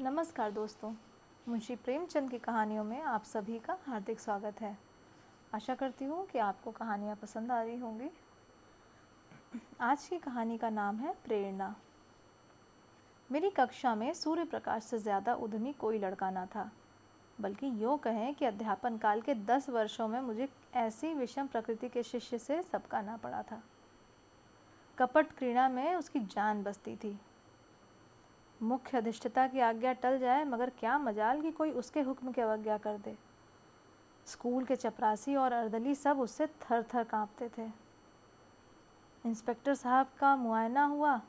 नमस्कार दोस्तों, मुंशी प्रेमचंद की कहानियों में आप सभी का हार्दिक स्वागत है। आशा करती हूँ कि आपको कहानियाँ पसंद आ रही होंगी। आज की कहानी का नाम है प्रेरणा। मेरी कक्षा में सूर्य प्रकाश से ज़्यादा उद्यमी कोई लड़का ना था, बल्कि यूँ कहें कि अध्यापन काल के दस वर्षों में मुझे ऐसी विषम प्रकृति के शिष्य से सबका ना पड़ा था। कपट क्रीड़ा में उसकी जान बसती थी। मुख्य अधिष्ठता की आज्ञा टल जाए, मगर क्या मजाल कि कोई उसके हुक्म की अवज्ञा कर दे? स्कूल के चपरासी और अर्दली सब उससे थर थर काँपते थे। इंस्पेक्टर साहब का मुआयना हुआ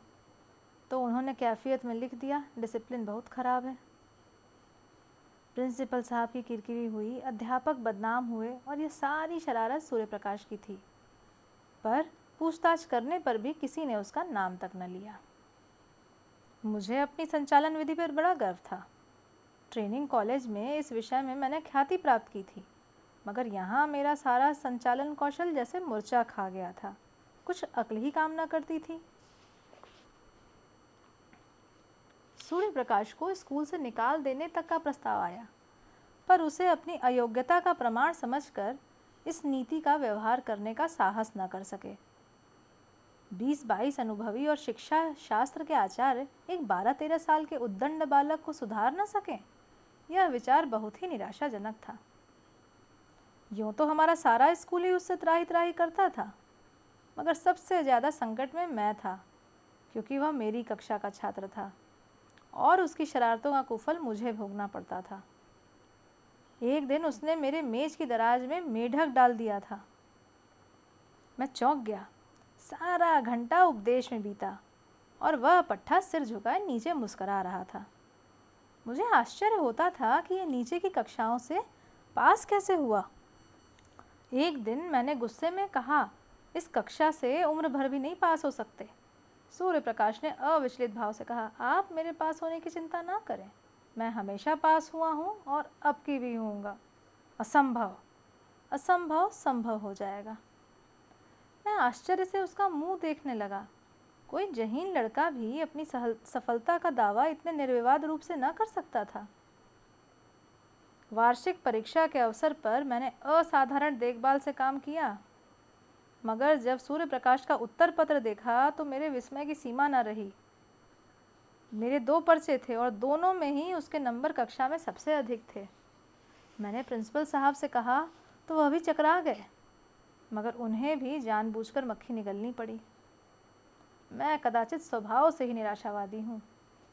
तो उन्होंने कैफियत में लिख दिया, डिसिप्लिन बहुत ख़राब है। प्रिंसिपल साहब की किरकिरी हुई, अध्यापक बदनाम हुए, और ये सारी शरारत सूर्य प्रकाश की थी। पर पूछताछ करने पर भी किसी ने उसका नाम तक न लिया। मुझे अपनी संचालन विधि पर बड़ा गर्व था। ट्रेनिंग कॉलेज में इस विषय में मैंने ख्याति प्राप्त की थी, मगर यहाँ मेरा सारा संचालन कौशल जैसे मूर्छा खा गया था। कुछ अकल ही काम न करती थी। सूर्य प्रकाश को स्कूल से निकाल देने तक का प्रस्ताव आया, पर उसे अपनी अयोग्यता का प्रमाण समझकर इस नीति का व्यवहार करने का साहस न कर सके। बीस बाईस अनुभवी और शिक्षा शास्त्र के आचार्य एक बारह तेरह साल के उद्दंड बालक को सुधार न सकें? यह विचार बहुत ही निराशाजनक था। यूँ तो हमारा सारा स्कूल ही उससे त्राही त्राही करता था, मगर सबसे ज़्यादा संकट में मैं था, क्योंकि वह मेरी कक्षा का छात्र था, और उसकी शरारतों का कुफल मुझे भोगना पड़ता था। एक दिन उसने मेरे मेज की दराज में मेढक डाल दिया था। मैं चौंक गया। सारा घंटा उपदेश में बीता और वह पट्ठा सिर झुकाए नीचे मुस्करा रहा था। मुझे आश्चर्य होता था कि यह नीचे की कक्षाओं से पास कैसे हुआ। एक दिन मैंने गुस्से में कहा, इस कक्षा से उम्र भर भी नहीं पास हो सकते। सूर्य प्रकाश ने अविचलित भाव से कहा, आप मेरे पास होने की चिंता ना करें। मैं हमेशा पास हुआ हूँ और अब की भी हूँगा। असंभव। असंभव संभव हो जाएगा। मैं आश्चर्य से उसका मुँह देखने लगा। कोई जहीन लड़का भी अपनी सफलता का दावा इतने निर्विवाद रूप से न कर सकता था। वार्षिक परीक्षा के अवसर पर मैंने असाधारण देखभाल से काम किया। मगर जब सूर्य प्रकाश का उत्तर पत्र देखा तो मेरे विस्मय की सीमा न रही। मेरे दो पर्चे थे और दोनों में ही उसके नंबर कक्षा में सबसे अधिक थे। मैंने प्रिंसिपल साहब से कहा तो वह भी चकरा गए। मगर उन्हें भी जानबूझकर मक्खी निगलनी पड़ी। मैं कदाचित स्वभाव से ही निराशावादी हूँ।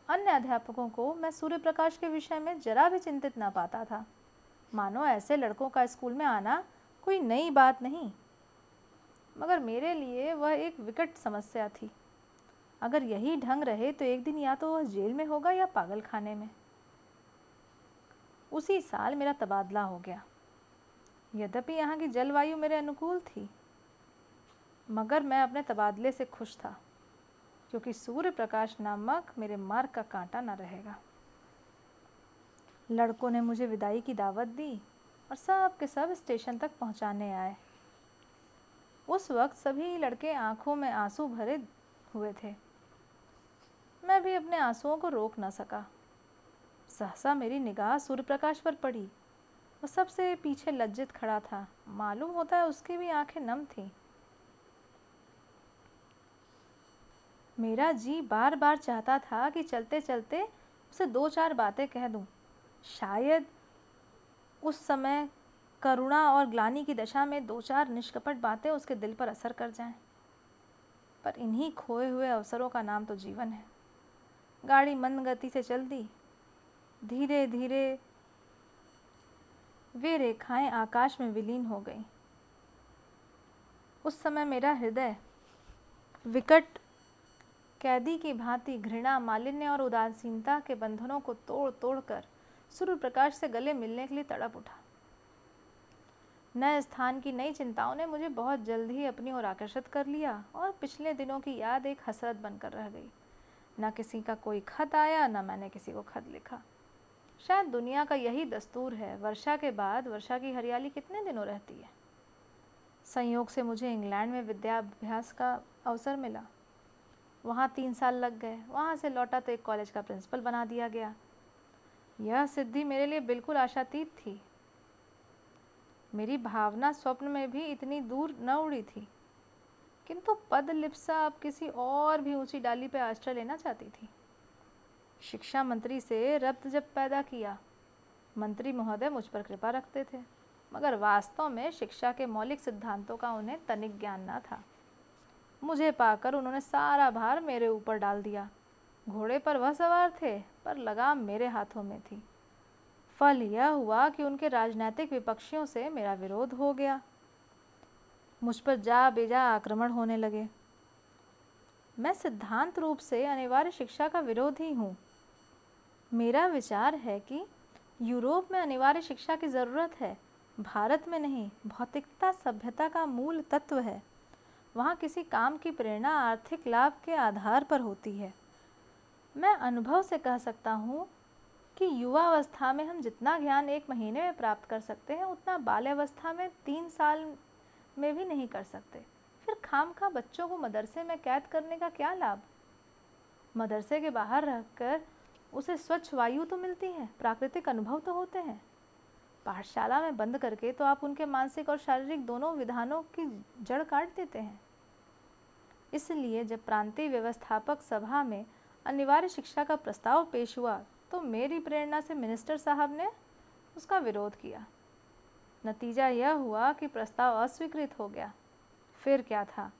अन्य अध्यापकों को मैं सूर्य प्रकाश के विषय में जरा भी चिंतित ना पाता था। मानो ऐसे लड़कों का स्कूल में आना कोई नई बात नहीं। मगर मेरे लिए वह एक विकट समस्या थी। अगर यही ढंग रहे तो एक दिन या तो वह जेल में होगा या पागल खाने में। उसी साल मेरा तबादला हो गया। यद्यपि यहाँ की जलवायु मेरे अनुकूल थी, मगर मैं अपने तबादले से खुश था, क्योंकि सूर्य प्रकाश नामक मेरे मार्ग का कांटा न रहेगा। लड़कों ने मुझे विदाई की दावत दी और सब के सब स्टेशन तक पहुँचाने आए। उस वक्त सभी लड़के आँखों में आँसू भरे हुए थे। मैं भी अपने आंसुओं को रोक न सका। सहसा मेरी निगाह सूर्य प्रकाश पर पड़ी। वो सबसे पीछे लज्जित खड़ा था मालूम होता है उसकी भी आँखें नम थीं मेरा जी बार बार चाहता था कि चलते चलते उसे दो चार बातें कह दूँ। शायद उस समय करुणा और ग्लानी की दशा में दो चार निष्कपट बातें उसके दिल पर असर कर जाएँ। पर इन्हीं खोए हुए अवसरों का नाम तो जीवन है गाड़ी मंद गति से चल दी धीरे धीरे वे रेखाएँ आकाश में विलीन हो गईं। उस समय मेरा हृदय विकट, कैदी की भांति घृणा, मालिन्य और उदासीनता के बंधनों को तोड़ तोड़ कर सूर्य प्रकाश से गले मिलने के लिए तड़प उठा। नए स्थान की नई चिंताओं ने मुझे बहुत जल्द ही अपनी ओर आकर्षित कर लिया और पिछले दिनों की याद एक हसरत बनकर रह गई। न किसी का कोई खत आया, न मैंने किसी को खत लिखा। शायद दुनिया का यही दस्तूर है। वर्षा के बाद, वर्षा की हरियाली कितने दिनों रहती है? संयोग से मुझे इंग्लैंड में विद्याभ्यास का अवसर मिला। वहाँ तीन साल लग गए। वहाँ से लौटा तो एक कॉलेज का प्रिंसिपल बना दिया गया। यह सिद्धि मेरे लिए बिल्कुल आशातीत थी। मेरी भावना स्वप्न में भी इतनी दूर न उड़ी थी। किंतु पद लिप्सा अब किसी और भी ऊँची डाली पर आश्रय लेना चाहती थी। शिक्षा मंत्री से रब्त जब पैदा किया, मंत्री महोदय मुझ पर कृपा रखते थे, मगर वास्तव में शिक्षा के मौलिक सिद्धांतों का उन्हें तनिक ज्ञान न था। मुझे पाकर उन्होंने सारा भार मेरे ऊपर डाल दिया। घोड़े पर वह सवार थे, पर लगाम मेरे हाथों में थी। फल यह हुआ कि उनके राजनैतिक विपक्षियों से मेरा विरोध हो गया। मुझ पर जा बेजा आक्रमण होने लगे। मैं सिद्धांत रूप से अनिवार्य शिक्षा का विरोधी हूँ। मेरा विचार है कि यूरोप में अनिवार्य शिक्षा की ज़रूरत है, भारत में नहीं, भौतिकता सभ्यता का मूल तत्व है। वहाँ किसी काम की प्रेरणा आर्थिक लाभ के आधार पर होती है। मैं अनुभव से कह सकता हूँ कि युवा अवस्था में हम जितना ज्ञान एक महीने में प्राप्त कर सकते हैं, उतना बाल्यावस्था में तीन साल में भी नहीं कर सकते। फिर खाम खा बच्चों को मदरसे में कैद करने का क्या लाभ? मदरसे के बाहर रहकर उसे स्वच्छ वायु तो मिलती है, प्राकृतिक अनुभव तो होते हैं। पाठशाला में बंद करके तो आप उनके मानसिक और शारीरिक दोनों विधानों की जड़ काट देते हैं। इसलिए जब प्रांतीय व्यवस्थापक सभा में अनिवार्य शिक्षा का प्रस्ताव पेश हुआ तो मेरी प्रेरणा से मिनिस्टर साहब ने उसका विरोध किया। नतीजा यह हुआ कि प्रस्ताव अस्वीकृत हो गया। फिर क्या था?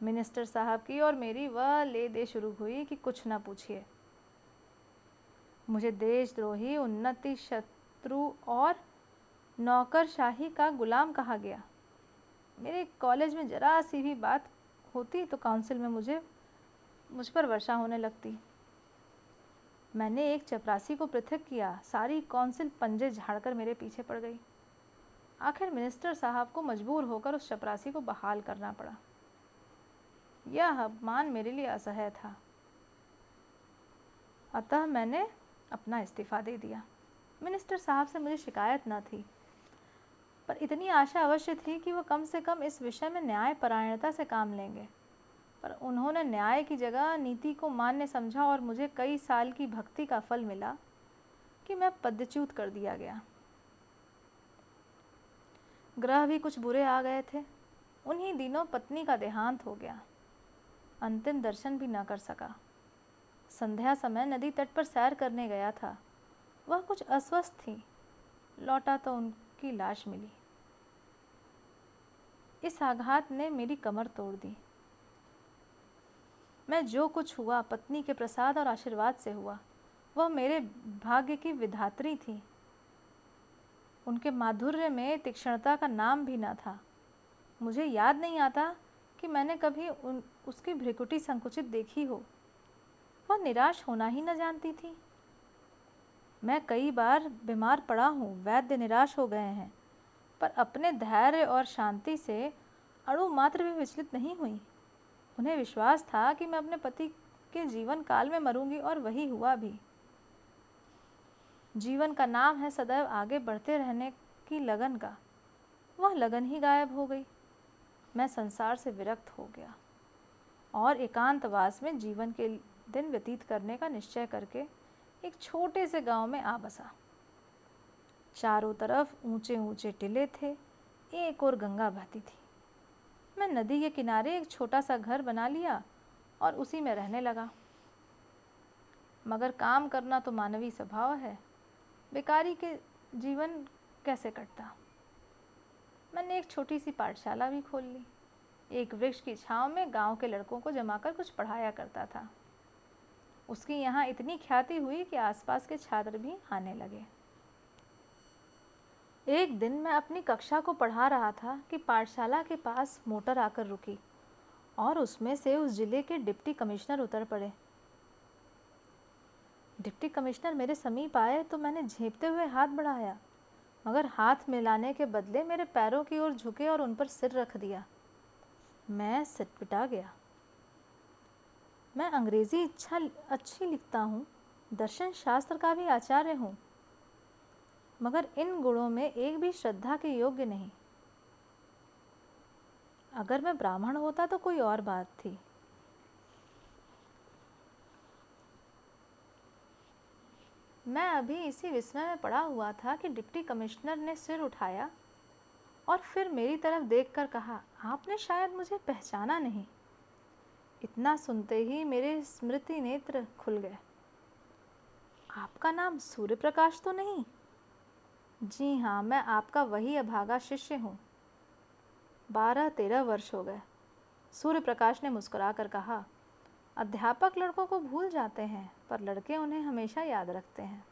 मिनिस्टर साहब की और मेरी वह ले दे शुरू हुई कि कुछ ना पूछिए। मुझे देशद्रोही, उन्नति, शत्रु और नौकरशाही का गुलाम कहा गया। मेरे कॉलेज में ज़रा सी भी बात होती तो काउंसिल में मुझे, मुझ पर वर्षा होने लगती। मैंने एक चपरासी को पृथक किया। सारी काउंसिल पंजे झाड़कर मेरे पीछे पड़ गई। आखिर मिनिस्टर साहब को मजबूर होकर उस चपरासी को बहाल करना पड़ा। यह अपमान मेरे लिए असह्य था। अतः मैंने अपना इस्तीफ़ा दे दिया। मिनिस्टर साहब से मुझे शिकायत न थी, पर इतनी आशा अवश्य थी कि वो कम से कम इस विषय में न्याय परायणता से काम लेंगे। पर उन्होंने न्याय की जगह नीति को मान्य समझा और मुझे कई साल की भक्ति का फल मिला कि मैं पदच्युत कर दिया गया। ग्रह भी कुछ बुरे आ गए थे। उन्हीं दिनों पत्नी का देहांत हो गया। अंतिम दर्शन भी न कर सका। संध्या समय नदी तट पर सैर करने गया था। वह कुछ अस्वस्थ थी। लौटा तो उनकी लाश मिली। इस आघात ने मेरी कमर तोड़ दी। मैं जो कुछ हुआ, पत्नी के प्रसाद और आशीर्वाद से हुआ, वह मेरे भाग्य की विधात्री थी। उनके माधुर्य में तीक्ष्णता का नाम भी न था। मुझे याद नहीं आता कि मैंने कभी उन, उसकी भ्रिकुटी संकुचित देखी हो। वह निराश होना ही न जानती थी। मैं कई बार बीमार पड़ा हूँ, वैद्य निराश हो गए हैं, पर अपने धैर्य और शांति से अणु मात्र भी विचलित नहीं हुई। उन्हें विश्वास था कि मैं अपने पति के जीवन काल में मरूँगी और वही हुआ भी। जीवन का नाम है सदैव आगे बढ़ते रहने की लगन का। वह लगन ही गायब हो गई। मैं संसार से विरक्त हो गया और एकांतवास में जीवन के दिन व्यतीत करने का निश्चय करके एक छोटे से गाँव में आ बसा। चारों तरफ़ ऊँचे ऊँचे टिले थे, एक और गंगा बहती थी। मैं नदी के किनारे एक छोटा सा घर बना लिया और उसी में रहने लगा। मगर काम करना तो मानवीय स्वभाव है, बेकारी के जीवन कैसे कटता? मैंने एक छोटी सी पाठशाला भी खोल ली। एक वृक्ष की छांव में गाँव के लड़कों को जमाकर कुछ पढ़ाया करता था। उसकी यहाँ इतनी ख्याति हुई कि आसपास के छात्र भी आने लगे। एक दिन मैं अपनी कक्षा को पढ़ा रहा था कि पाठशाला के पास मोटर आकर रुकी और उसमें से उस ज़िले के डिप्टी कमिश्नर उतर पड़े। डिप्टी कमिश्नर मेरे समीप आए तो मैंने झेपते हुए हाथ बढ़ाया, मगर हाथ मिलाने के बदले मेरे पैरों की ओर झुके और उन पर सिर रख दिया। मैं सिटपिटा गया। मैं अंग्रेज़ी इच्छा अच्छी लिखता हूँ, दर्शन शास्त्र का भी आचार्य हूँ, मगर इन गुणों में एक भी श्रद्धा के योग्य नहीं। अगर मैं ब्राह्मण होता तो कोई और बात थी। मैं अभी इसी विस्मय में पड़ा हुआ था कि डिप्टी कमिश्नर ने सिर उठाया और फिर मेरी तरफ़ देखकर कहा, आपने शायद मुझे पहचाना नहीं। इतना सुनते ही मेरे स्मृति नेत्र खुल गए। आपका नाम सूर्य प्रकाश तो नहीं? जी हाँ मैं आपका वही अभागा शिष्य हूँ। बारह तेरह वर्ष हो गए। सूर्य प्रकाश ने मुस्कुरा कर कहा, अध्यापक लड़कों को भूल जाते हैं, पर लड़के उन्हें हमेशा याद रखते हैं।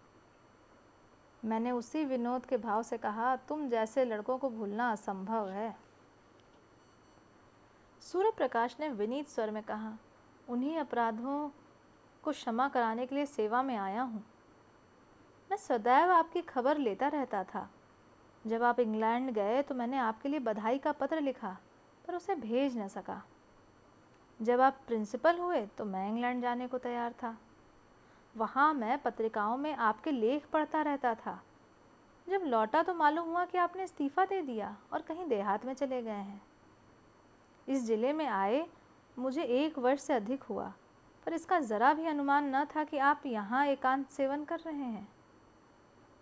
मैंने उसी विनोद के भाव से कहा, तुम जैसे लड़कों को भूलना असंभव है। सूर्य प्रकाश ने विनीत स्वर में कहा, उन्हीं अपराधों को क्षमा कराने के लिए सेवा में आया हूँ। मैं सदैव आपकी खबर लेता रहता था। जब आप इंग्लैंड गए तो मैंने आपके लिए बधाई का पत्र लिखा, पर उसे भेज न सका। जब आप प्रिंसिपल हुए तो मैं इंग्लैंड जाने को तैयार था। वहाँ मैं पत्रिकाओं में आपके लेख पढ़ता रहता था। जब लौटा तो मालूम हुआ कि आपने इस्तीफ़ा दे दिया और कहीं देहात में चले गए हैं। इस ज़िले में आए, मुझे एक वर्ष से अधिक हुआ, पर इसका ज़रा भी अनुमान न था कि आप यहाँ एकांत सेवन कर रहे हैं।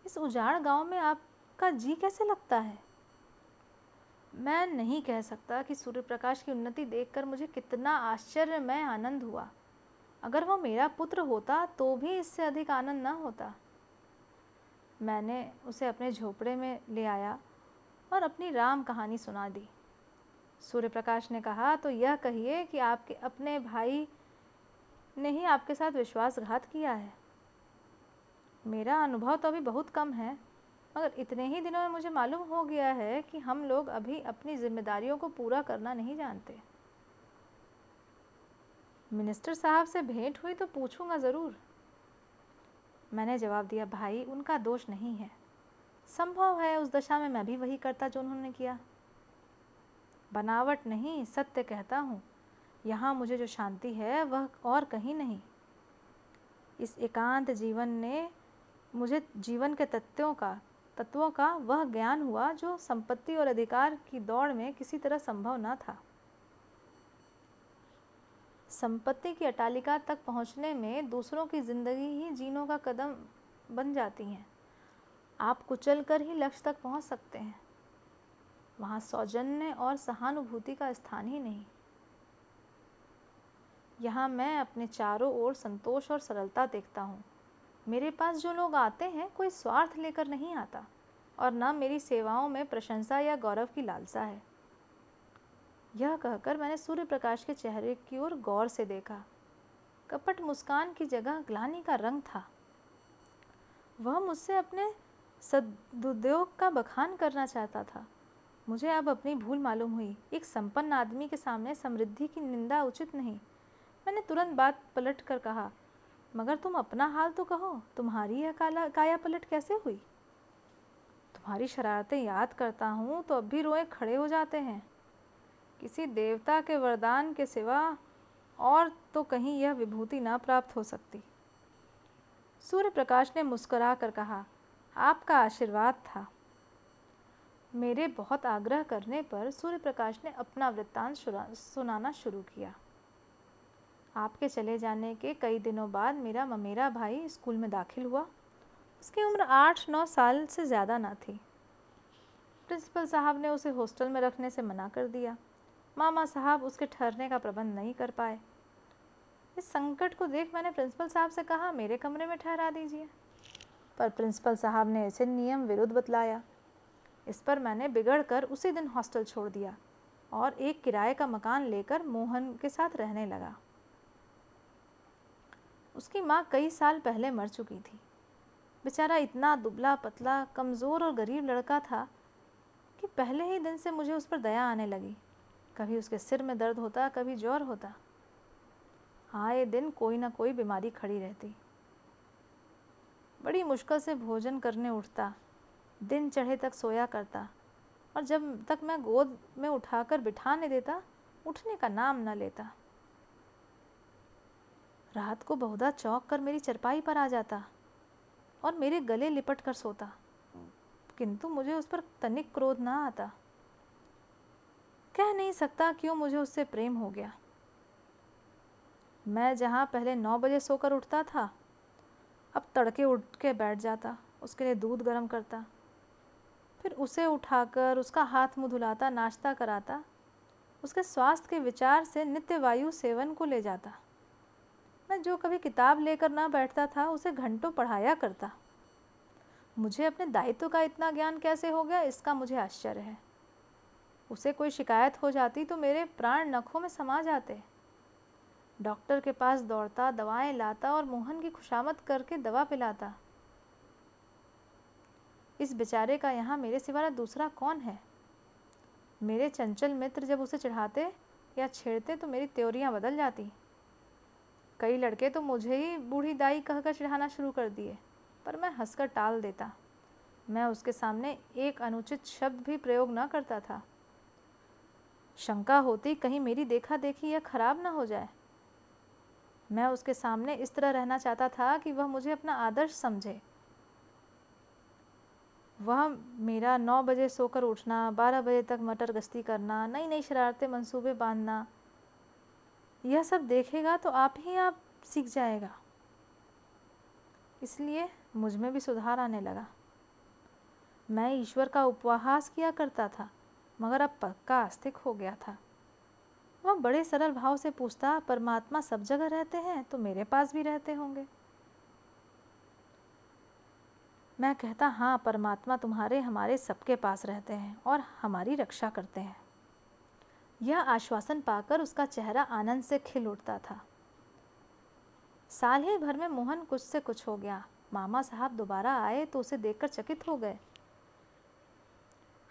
इस उजाड़ गाँव में आपका जी कैसे लगता है? मैं नहीं कह सकता कि सूर्य प्रकाश की उन्नति देखकर मुझे कितना आश्चर्यमय आनंद हुआ। अगर वो मेरा पुत्र होता तो भी इससे अधिक आनंद न होता। मैंने उसे अपने झोपड़े में ले आया और अपनी राम कहानी सुना दी। सूर्य प्रकाश ने कहा तो यह कहिए कि आपके अपने भाई ने ही आपके साथ विश्वासघात किया है। मेरा अनुभव तो अभी बहुत कम है, मगर इतने ही दिनों में मुझे मालूम हो गया है कि हम लोग अभी अपनी जिम्मेदारियों को पूरा करना नहीं जानते। मिनिस्टर साहब से भेंट हुई तो पूछूँगा ज़रूर। मैंने जवाब दिया, भाई, उनका दोष नहीं है। संभव है उस दशा में मैं भी वही करता जो उन्होंने किया। बनावट नहीं, सत्य कहता हूँ। यहाँ मुझे जो शांति है, वह और कहीं नहीं। इस एकांत जीवन ने मुझे जीवन के तत्वों का तत्वों का वह ज्ञान हुआ जो संपत्ति और अधिकार की दौड़ में किसी तरह संभव न था। संपत्ति की अटालिका तक पहुँचने में दूसरों की ज़िंदगी ही जीनों का कदम बन जाती हैं। आप कुचल कर ही लक्ष्य तक पहुँच सकते हैं। वहाँ सौजन्य और सहानुभूति का स्थान ही नहीं। यहाँ मैं अपने चारों ओर संतोष और सरलता देखता हूँ। मेरे पास जो लोग आते हैं, कोई स्वार्थ लेकर नहीं आता, और न मेरी सेवाओं में प्रशंसा या गौरव की लालसा है। यह कहकर मैंने सूर्य प्रकाश के चेहरे की ओर गौर से देखा। कपट मुस्कान की जगह ग्लानी का रंग था। वह मुझसे अपने सदुद्योग का बखान करना चाहता था। मुझे अब अपनी भूल मालूम हुई। एक संपन्न आदमी के सामने समृद्धि की निंदा उचित नहीं। मैंने तुरंत बात पलट कर कहा, मगर तुम अपना हाल तो कहो, तुम्हारी यह काला, काया पलट कैसे हुई? तुम्हारी शरारतें याद करता हूँ तो अब भी रोए खड़े हो जाते हैं। किसी देवता के वरदान के सिवा और तो कहीं यह विभूति ना प्राप्त हो सकती। सूर्य प्रकाश ने मुस्कुरा कर कहा, आपका आशीर्वाद था। मेरे बहुत आग्रह करने पर सूर्य प्रकाश ने अपना वृत्तांत सुनाना शुरू किया। आपके चले जाने के कई दिनों बाद मेरा ममेरा भाई स्कूल में दाखिल हुआ। उसकी उम्र आठ, नौ साल से ज़्यादा ना थी। प्रिंसिपल साहब ने उसे हॉस्टल में रखने से मना कर दिया। मामा साहब उसके ठहरने का प्रबंध नहीं कर पाए। इस संकट को देख मैंने प्रिंसिपल साहब से कहा, मेरे कमरे में ठहरा दीजिए। पर प्रिंसिपल साहब ने ऐसे नियम विरुद्ध बतलाया। इस पर मैंने बिगड़ कर उसी दिन हॉस्टल छोड़ दिया और एक किराए का मकान लेकर मोहन के साथ रहने लगा। उसकी माँ कई साल पहले मर चुकी थी। बेचारा इतना दुबला पतला कमज़ोर और गरीब लड़का था कि पहले ही दिन से मुझे उस पर दया आने लगी। कभी उसके सिर में दर्द होता, कभी ज़ोर होता। आए दिन कोई ना कोई बीमारी खड़ी रहती। बड़ी मुश्किल से भोजन करने उठता। दिन चढ़े तक सोया करता और जब तक मैं गोद में उठाकर बिठा नहीं देता, उठने का नाम न लेता। रात को बहुधा चौंक कर मेरी चरपाई पर आ जाता और मेरे गले लिपट कर सोता, किंतु मुझे उस पर तनिक क्रोध ना आता। कह नहीं सकता क्यों मुझे उससे प्रेम हो गया। मैं जहाँ पहले नौ बजे सोकर उठता था, अब तड़के उठ के बैठ जाता, उसके लिए दूध गर्म करता फिर उसे उठाकर उसका हाथ मुँह धुलाता, नाश्ता कराता, उसके स्वास्थ्य के विचार से नित्य वायु सेवन को ले जाता। मैं जो कभी किताब लेकर ना बैठता था, उसे घंटों पढ़ाया करता। मुझे अपने दायित्व का इतना ज्ञान कैसे हो गया, इसका मुझे आश्चर्य है। उसे कोई शिकायत हो जाती तो मेरे प्राण नखों में समा जाते। डॉक्टर के पास दौड़ता, दवाएँ लाता और मोहन की खुशामद करके दवा पिलाता। इस बेचारे का यहाँ मेरे सिवा दूसरा कौन है? मेरे चंचल मित्र जब उसे चढ़ाते या छेड़ते तो मेरी त्योरियाँ बदल जाती। कई लड़के तो मुझे ही बूढ़ी दाई कहकर चढ़ाना शुरू कर दिए, पर मैं हंसकर टाल देता। मैं उसके सामने एक अनुचित शब्द भी प्रयोग न करता था। शंका होती कहीं मेरी देखा देखी यह खराब ना हो जाए। मैं उसके सामने इस तरह रहना चाहता था कि वह मुझे अपना आदर्श समझे। वह मेरा नौ बजे सोकर उठना, बारह बजे तक मटर गश्ती करना नई नई शरारतें मंसूबे बांधना, यह सब देखेगा तो आप ही आप सीख जाएगा। इसलिए मुझमें भी सुधार आने लगा। मैं ईश्वर का उपहास किया करता था, मगर अब पक्का आस्तिक हो गया था। वह बड़े सरल भाव से पूछता, परमात्मा सब जगह रहते हैं तो मेरे पास भी रहते होंगे। मैं कहता हाँ परमात्मा तुम्हारे, हमारे सबके पास रहते हैं और हमारी रक्षा करते हैं। यह आश्वासन पाकर उसका चेहरा आनंद से खिल उठता था। साल ही भर में मोहन कुछ से कुछ हो गया। मामा साहब दोबारा आए तो उसे देखकर चकित हो गए।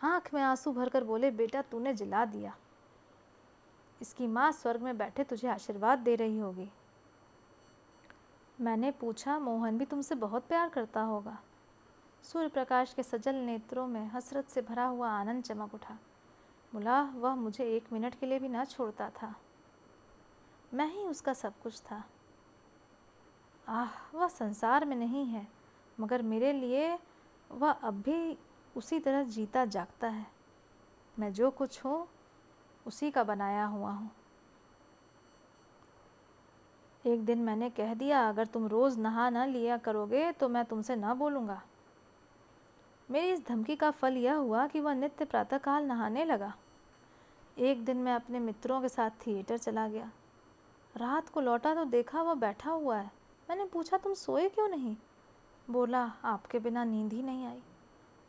आँख में आँसू भरकर बोले, बेटा, तूने जिला दिया। इसकी माँ स्वर्ग में बैठे तुझे आशीर्वाद दे रही होगी। मैंने पूछा, मोहन भी तुमसे बहुत प्यार करता होगा। सूर्य प्रकाश के सजल नेत्रों में हसरत से भरा हुआ आनंद चमक उठा। बोला, वह मुझे एक मिनट के लिए भी ना छोड़ता था। मैं ही उसका सब कुछ था। आह, वह संसार में नहीं है, मगर मेरे लिए वह अब भी उसी तरह जीता जागता है। मैं जो कुछ हूँ, उसी का बनाया हुआ हूँ। एक दिन मैंने कह दिया, अगर तुम रोज़ नहा न लिया करोगे तो मैं तुमसे न बोलूँगा। मेरी इस धमकी का फल यह हुआ कि वह नित्य प्रातःकाल नहाने लगा। एक दिन मैं अपने मित्रों के साथ थिएटर चला गया। रात को लौटा तो देखा वह बैठा हुआ है। मैंने पूछा, तुम सोए क्यों नहीं? बोला, आपके बिना नींद ही नहीं आई।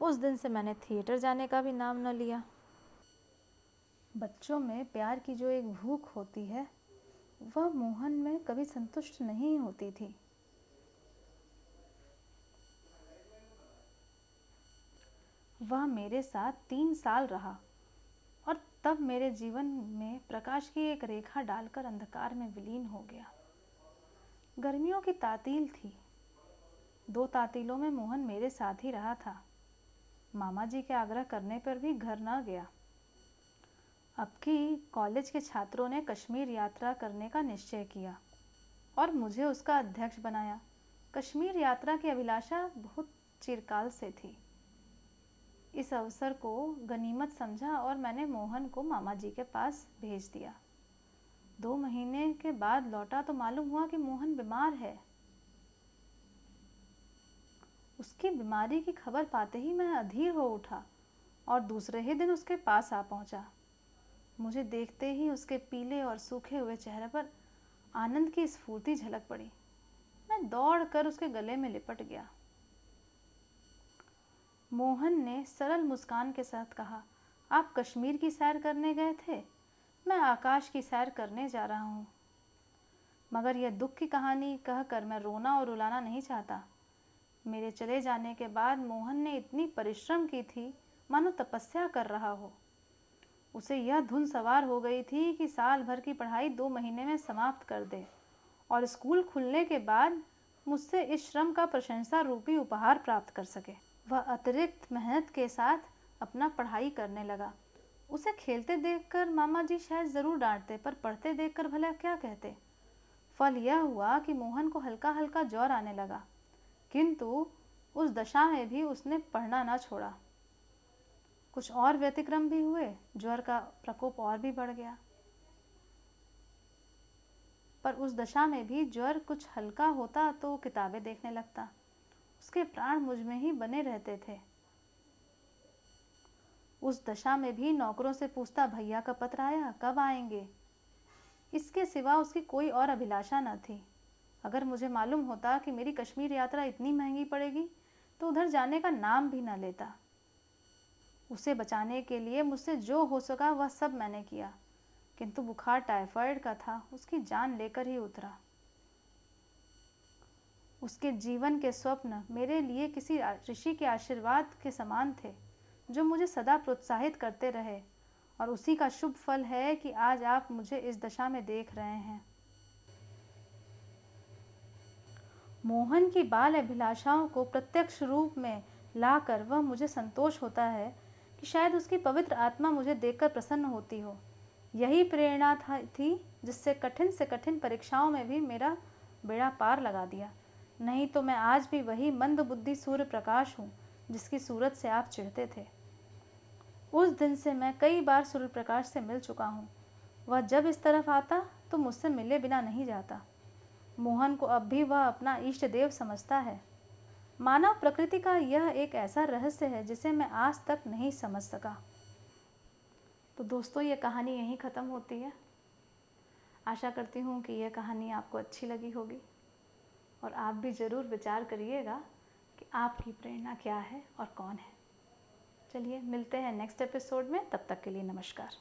उस दिन से मैंने थिएटर जाने का भी नाम न लिया। बच्चों में प्यार की जो एक भूख होती है, वह मोहन में कभी संतुष्ट नहीं होती थी। वह मेरे साथ तीन साल रहा और तब मेरे जीवन में प्रकाश की एक रेखा डालकर अंधकार में विलीन हो गया। गर्मियों की तातील थी। दो तातीलों में मोहन मेरे साथ ही रहा था। मामा जी के आग्रह करने पर भी घर ना गया। अब की कॉलेज के छात्रों ने कश्मीर यात्रा करने का निश्चय किया और मुझे उसका अध्यक्ष बनाया। कश्मीर यात्रा की अभिलाषा बहुत चिरकाल से थी। इस अवसर को गनीमत समझा और मैंने मोहन को मामा जी के पास भेज दिया। दो महीने के बाद लौटा तो मालूम हुआ कि मोहन बीमार है। उसकी बीमारी की खबर पाते ही मैं अधीर हो उठा और दूसरे ही दिन उसके पास आ पहुँचा। मुझे देखते ही उसके पीले और सूखे हुए चेहरे पर आनंद की स्फूर्ति झलक पड़ी। मैं दौड़ कर उसके गले में लिपट गया। मोहन ने सरल मुस्कान के साथ कहा, आप कश्मीर की सैर करने गए थे? मैं आकाश की सैर करने जा रहा हूँ। मगर यह दुख की कहानी कहकर मैं रोना और रुलाना नहीं चाहता। मेरे चले जाने के बाद मोहन ने इतनी परिश्रम की थी, मानो तपस्या कर रहा हो। उसे यह धुन सवार हो गई थी कि साल भर की पढ़ाई दो महीने में समाप्त कर दे और स्कूल खुलने के बाद मुझसे इस श्रम का प्रशंसा रूपी उपहार प्राप्त कर सके। वह अतिरिक्त मेहनत के साथ अपना पढ़ाई करने लगा। उसे खेलते देखकर मामा जी शायद ज़रूर डांटते, पर पढ़ते देखकर भला क्या कहते? फल यह हुआ कि मोहन को हल्का हल्का ज्वर आने लगा, किंतु उस दशा में भी उसने पढ़ना ना छोड़ा। कुछ और व्यतिक्रम भी हुए, ज्वर का प्रकोप और भी बढ़ गया। पर उस दशा में भी ज्वर कुछ हल्का होता तो किताबें देखने लगता। उसके प्राण मुझमें ही बने रहते थे। उस दशा में भी नौकरों से पूछता, भैया का पत्र आया? कब आएँगे? इसके सिवा उसकी कोई और अभिलाषा न थी। अगर मुझे मालूम होता कि मेरी कश्मीर यात्रा इतनी महँगी पड़ेगी तो उधर जाने का नाम भी न लेता। उसे बचाने के लिए मुझसे जो हो सका, वह सब मैंने किया। किंतु बुखार, टाइफाइड का था, उसकी जान लेकर ही उतरा। उसके जीवन के स्वप्न मेरे लिए किसी ऋषि के आशीर्वाद के समान थे, जो मुझे सदा प्रोत्साहित करते रहे। और उसी का शुभ फल है कि आज आप मुझे इस दशा में देख रहे हैं। मोहन की बाल अभिलाषाओं को प्रत्यक्ष रूप में लाकर वह मुझे संतोष होता है कि शायद उसकी पवित्र आत्मा मुझे देखकर प्रसन्न होती हो। यही प्रेरणा था, थी, जिससे कठिन से कठिन परीक्षाओं में भी मेरा बेड़ा पार लगा दिया। नहीं तो मैं आज भी वही मंद बुद्धि सूर्य प्रकाश हूँ, जिसकी सूरत से आप चिढ़ते थे। उस दिन से मैं कई बार सूर्य प्रकाश से मिल चुका हूँ। वह जब इस तरफ़ आता तो मुझसे मिले बिना नहीं जाता। मोहन को अब भी वह अपना इष्ट देव समझता है। मानव प्रकृति का यह एक ऐसा रहस्य है, जिसे मैं आज तक नहीं समझ सका। तो दोस्तों, ये कहानी यहीं ख़त्म होती है। आशा करती हूँ कि यह कहानी आपको अच्छी लगी होगी। और आप भी ज़रूर विचार करिएगा कि आपकी प्रेरणा क्या है और कौन है। चलिए, मिलते हैं नेक्स्ट एपिसोड में। तब तक के लिए नमस्कार।